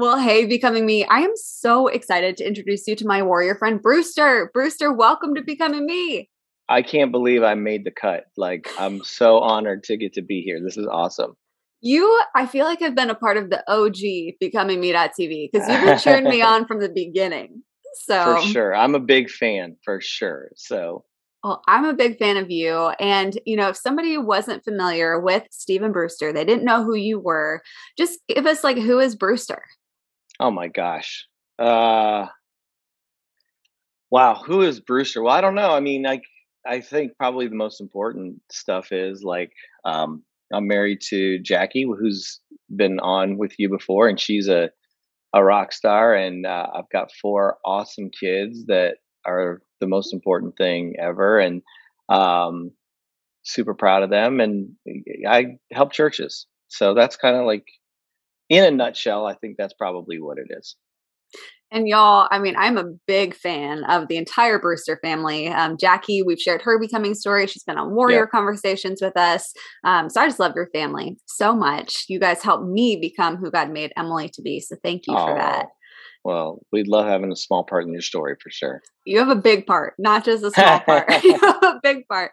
Well, hey, Becoming Me, I am so excited to introduce you to my warrior friend, Brewster. Brewster, welcome to Becoming Me. I can't believe I made the cut. Like, I'm so honored to get to be here. This is awesome. You, I feel like, have been a part of the OG Becoming Me.tv because you've been cheering me on from the beginning. So, for sure. I'm a big fan, for sure. So, well, I'm a big fan of you. And, you know, if somebody wasn't familiar with Stephen Brewster, they didn't know who you were, just give us like, who is Brewster? Oh my gosh. Uh Wow, who is Brewster? Well, I don't know. I mean, like I think probably the most important stuff is like um I'm married to Jackie who's been on with you before and she's a a rock star and uh, I've got four awesome kids that are the most important thing ever and um super proud of them and I help churches. So that's kind of like in a nutshell, I think that's probably what it is. And y'all, I mean, I'm a big fan of the entire Brewster family. Um, Jackie, we've shared her becoming story. She's been on Warrior yeah. Conversations with us. Um, so I just love your family so much. You guys helped me become who God made Emily to be. So thank you for that. Well, we'd love having a small part in your story for sure. You have a big part, not just a small part. you have a big part.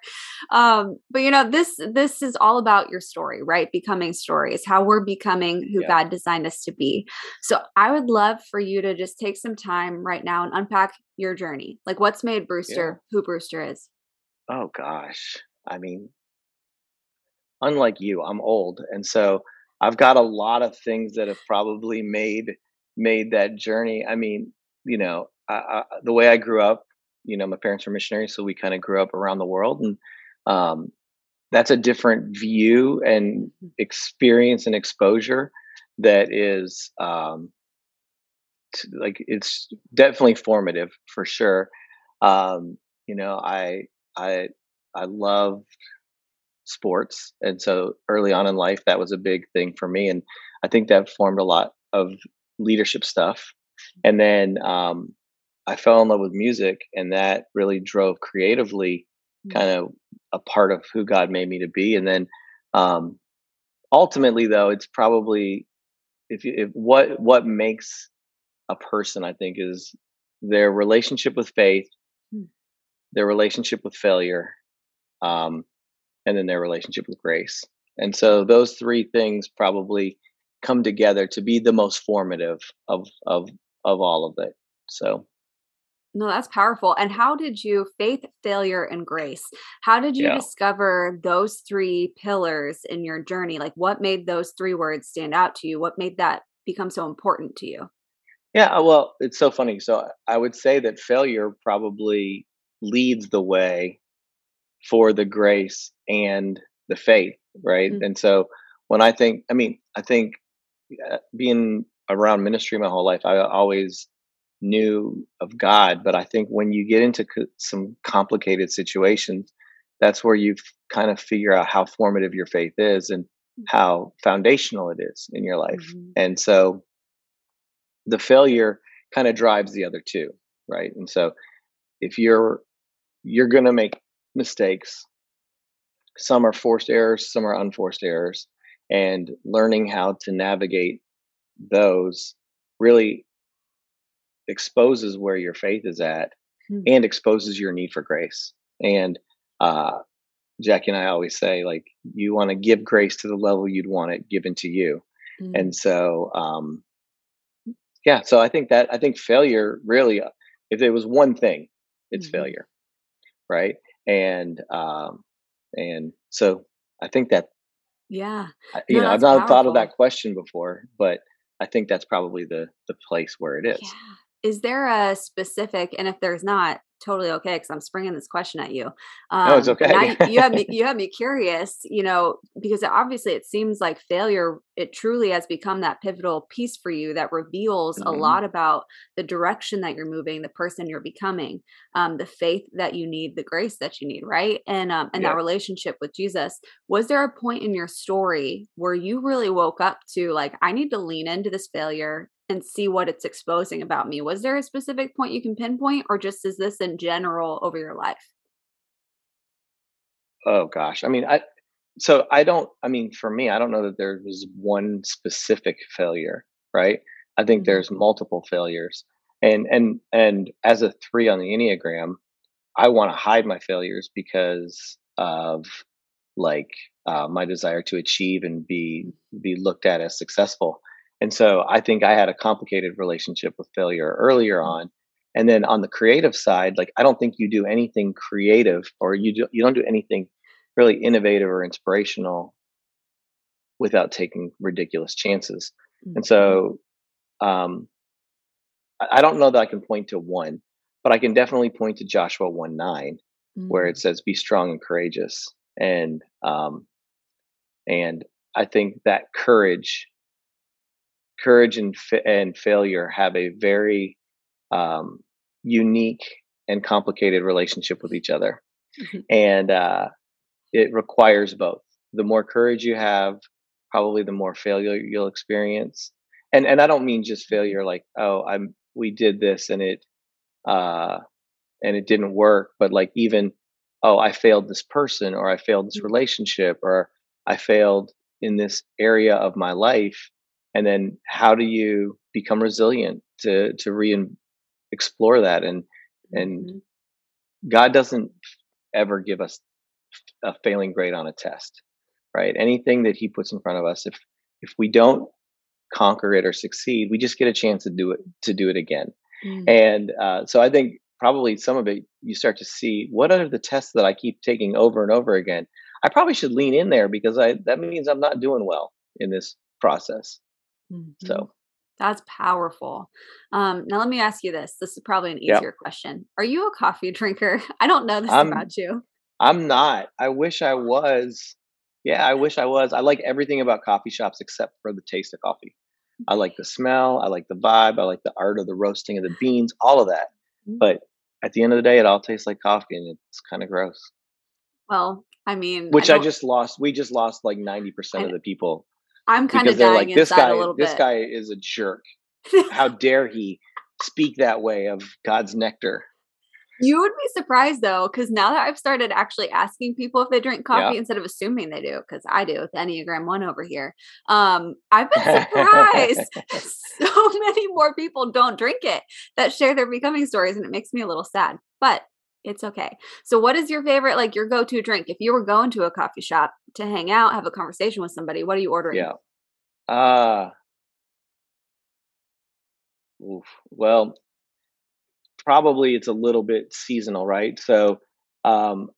Um, but you know, this this is all about your story, right? Becoming stories, how we're becoming who yeah. God designed us to be. So I would love for you to just take some time right now and unpack your journey. Like what's made Brewster yeah. who Brewster is? Oh gosh. I mean, unlike you, I'm old. And so I've got a lot of things that have probably made made that journey. I mean, you know, I, I, the way I grew up, you know, my parents were missionaries, so we kind of grew up around the world, and um, that's a different view and mm-hmm. experience and exposure that is um, t- like it's definitely formative for sure. Um, you know, I I I loved sports, and so early on in life, that was a big thing for me, and I think that formed a lot of leadership stuff. And then um, I fell in love with music, and that really drove creatively mm. kind of a part of who God made me to be. And then um, ultimately, though, it's probably if, you, if what what makes a person, I think, is their relationship with faith, mm. their relationship with failure, um, and then their relationship with grace. And so those three things probably come together to be the most formative of of of all of it. So no, that's powerful. And how did you faith, failure, and grace? How did you yeah. discover those three pillars in your journey? Like what made those three words stand out to you? What made that become so important to you? Yeah, uh, well, it's so funny. So I would say that failure probably leads the way for the grace and the faith, right? Mm-hmm. And so when I think, I mean, I think being around ministry my whole life, I always knew of God. But I think when you get into some complicated situations, that's where you kind of figure out how formative your faith is and mm. how foundational it is in your life. Mm-hmm. And so the failure kind of drives the other two, right? And so if you're you're going to make mistakes, some are forced errors, some are unforced errors and learning how to navigate those really exposes where your faith is at Hmm. and exposes your need for grace. And uh, Jackie and I always say, like, you want to give grace to the level you'd want it given to you. Mm. And so, um, yeah, so I think that I think failure really, uh, if it was one thing, it's Mhm. failure, right? And um, and so I think that yeah. I- you No, know I've not thought of that question before, but I think that's probably the the place where it is. Yeah. Is there a specific, and if there's not, totally okay, because I'm springing this question at you. No, it's Um, okay. you you have me, you have me curious, you know, because obviously it seems like failure, it truly has become that pivotal piece for you that reveals a Mhm. lot about the direction that you're moving, the person you're becoming, um, the faith that you need, the grace that you need, right? And um, and Yeah. that relationship with Jesus. Was there a point in your story where you really woke up to like, I need to lean into this failure and see what it's exposing about me? Was there a specific point you can pinpoint, or just is this in general over your life? Oh gosh, I mean, I so I don't. I mean, for me, I don't know that there was one specific failure, right? I think Mhm. there's multiple failures, and and and as a three on the enneagram, I want to hide my failures because of like uh, my desire to achieve and be be looked at as successful. And so I think I had a complicated relationship with failure earlier on. And then on the creative side, like I don't think you do anything creative or you do, you don't do anything really innovative or inspirational without taking ridiculous chances. And Mhm. so um, I don't know that I can point to one, but I can definitely point to Joshua 1 9 where Mm. it says be strong and courageous and um and i think that courage courage and fa- and failure have a very um unique and complicated relationship with each other. Mhm. and uh it requires both. The more courage you have probably the more failure you'll experience. And and i don't mean just failure like oh i'm we did this and it uh and it didn't work but like even oh i failed this person or i failed this Mhm. relationship or i failed in this area of my life and then how do you become resilient to to re explore that and and Mhm. god doesn't ever give us a failing grade on a test right anything that he puts in front of us if if we don't conquer it or succeed we just get a chance to do it to do it again Mm. and uh, so I think probably some of it you start to see what are the tests that I keep taking over and over again. I probably should lean in there because I that means I'm not doing well in this process. Mhm. So That's powerful. Um, now let me ask you this. This is probably an Yep. easier question. Are you a coffee drinker? I don't know this I'm about you. I'm not. I wish I was. Yeah, I wish I was. I like everything about coffee shops except for the taste of coffee. I like the smell, I like the vibe, I like the art of the roasting of the beans, all of that. Mm. But at the end of the day, it all tastes like coffee and it's kind of gross. Well, I mean, Which I, don't- just lost. We just lost like 90% I- of the people I'm kind because of dying like this inside guy a little this bit. guy is a jerk how dare he speak that way of god's nectar You would be surprised though, because now that I've started actually asking people if they drink coffee Yeah. instead of assuming they do, because I do with Enneagram One over here. Um, I've been surprised. so many more people don't drink it that share their becoming stories, and it makes me a little sad. But it's okay. So, what is your favorite, like your go-to drink? If you were going to a coffee shop to hang out, have a conversation with somebody, what are you ordering? yeah uh oof. well probably it's a little bit seasonal right so um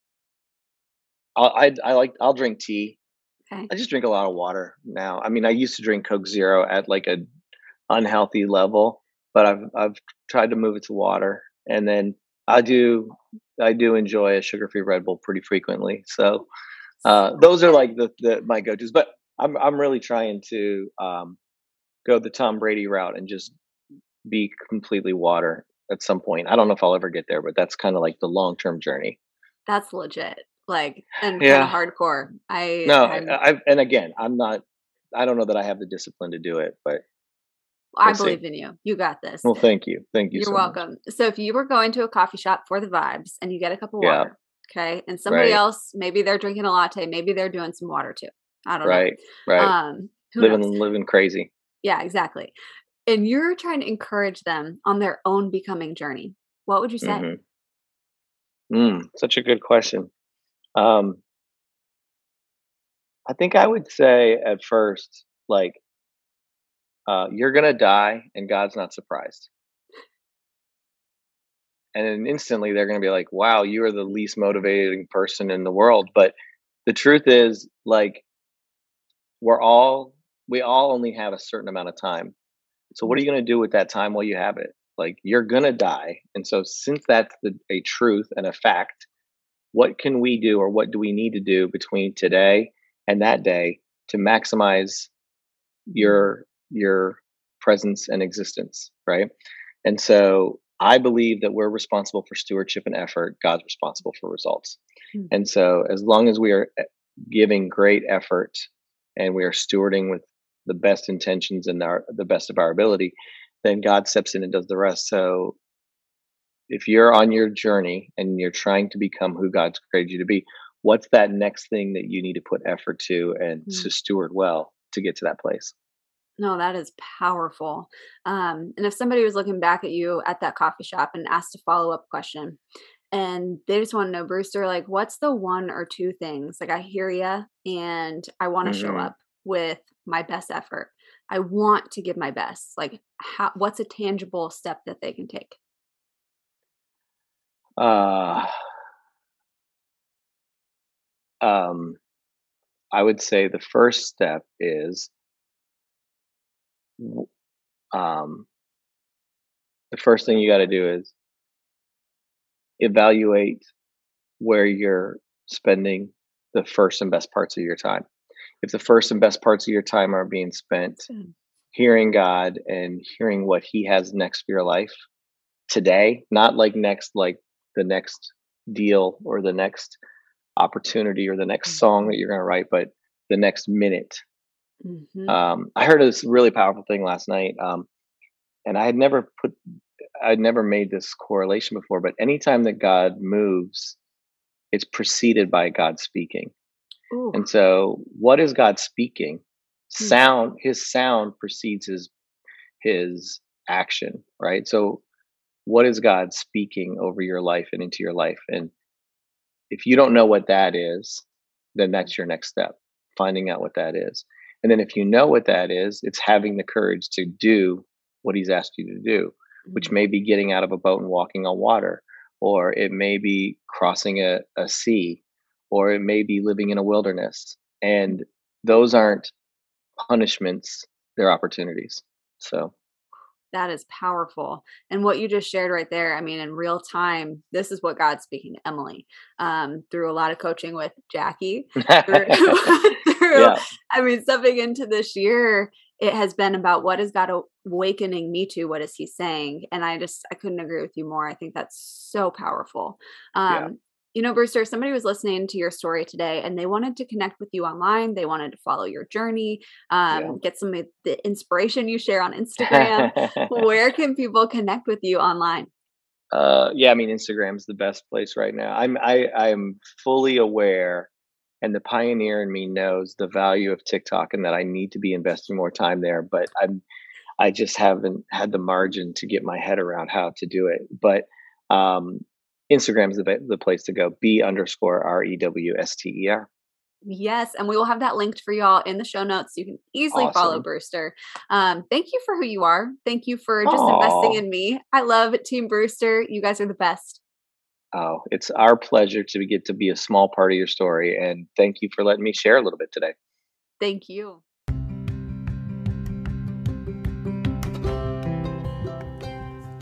I'll, I, I like i'll drink tea Okay. i just drink a lot of water now i mean i used to drink coke zero at like a unhealthy level but i've i've tried to move it to water and then i do i do enjoy a sugar-free red bull pretty frequently so uh those are like the, the my go-to's but i'm i'm really trying to um go the tom brady route and just be completely water at some point i don't know if i'll ever get there but that's kind of like the long-term journey That's legit. Like and Yeah. kind of hardcore. I no I, I and again i'm not i don't know that i have the discipline to do it but I we'll see. believe in you. You got this. well thank you thank you You're so much. welcome. So if you were going to a coffee shop for the vibes and you get a cup of Yeah. water, okay, and somebody Right. else, maybe they're drinking a latte, maybe they're doing some water too. I don't right know. right Um, living knows? living crazy Yeah, exactly. and you're trying to encourage them on their own becoming journey, what would you say? Mm-hmm. Mm, such a good question. Um, I think I would say at first, like, uh, you're gonna die, and God's not surprised. And then instantly they're gonna be like, "Wow, you are the least motivating person in the world." But the truth is, like, we're all we all only have a certain amount of time. So what are you going to do with that time while you have it? Like you're going to die. And so since that's the, a truth and a fact, what can we do or what do we need to do between today and that day to maximize your your presence and existence, right? And so I believe that we're responsible for stewardship and effort, God's responsible for results. Mm-hmm. And so as long as we are eh, giving great effort and we are stewarding with the best intentions and our the best of our ability, then God steps in and does the rest. So if you're on your journey and you're trying to become who God's created you to be, what's that next thing that you need to put effort to and mm. to steward well to get to that place? No, that is powerful. Um, and if somebody was looking back at you at that coffee shop and asked a follow up question, and they just want to know, Brewster, like, what's the one or two things? Like, I hear you and I want to mm-hmm. show up with my best effort. I want to give my best. Like, how, what's a tangible step that they can take? Uh, um, I would say the first step is, um, the first thing you got to do is evaluate where you're spending the first and best parts of your time if the first and best parts of your time are being spent hearing God and hearing what He has next for your life today, not like next, like the next deal or the next opportunity or the next mm-hmm. song that you're going to write, but the next minute. Mm-hmm. Um, I heard this really powerful thing last night, um, and I had never put, I'd never made this correlation before. But anytime that God moves, it's preceded by God speaking. Ooh. And so, what is God speaking? Hmm. Sound, his sound precedes his his action, right? So, what is God speaking over your life and into your life? And if you don't know what that is, then that's your next step, finding out what that is. And then if you know what that is, it's having the courage to do what he's asked you to do, which mm-hmm. may be getting out of a boat and walking on water, or it may be crossing a, a sea, or it may be living in a wilderness. And those aren't punishments, they're opportunities. So that is powerful. And what you just shared right there, I mean, in real time, this is what God's speaking to Emily um, through a lot of coaching with Jackie. through, yeah. I mean, stepping into this year, it has been about what is God awakening me to? What is He saying? And I just, I couldn't agree with you more. I think that's so powerful. Um, yeah you know, Brewster, somebody was listening to your story today and they wanted to connect with you online. They wanted to follow your journey, um, yeah. get some of the inspiration you share on Instagram. Where can people connect with you online? Uh, yeah, I mean, Instagram is the best place right now. I'm, I, I'm fully aware and the pioneer in me knows the value of TikTok and that I need to be investing more time there, but I'm, I just haven't had the margin to get my head around how to do it. But um, Instagram is the, the place to go. B underscore R E W S T E R. Yes, and we will have that linked for y'all in the show notes. so You can easily awesome. follow Brewster. Um, thank you for who you are. Thank you for just Aww. investing in me. I love Team Brewster. You guys are the best. Oh, it's our pleasure to get to be a small part of your story, and thank you for letting me share a little bit today. Thank you.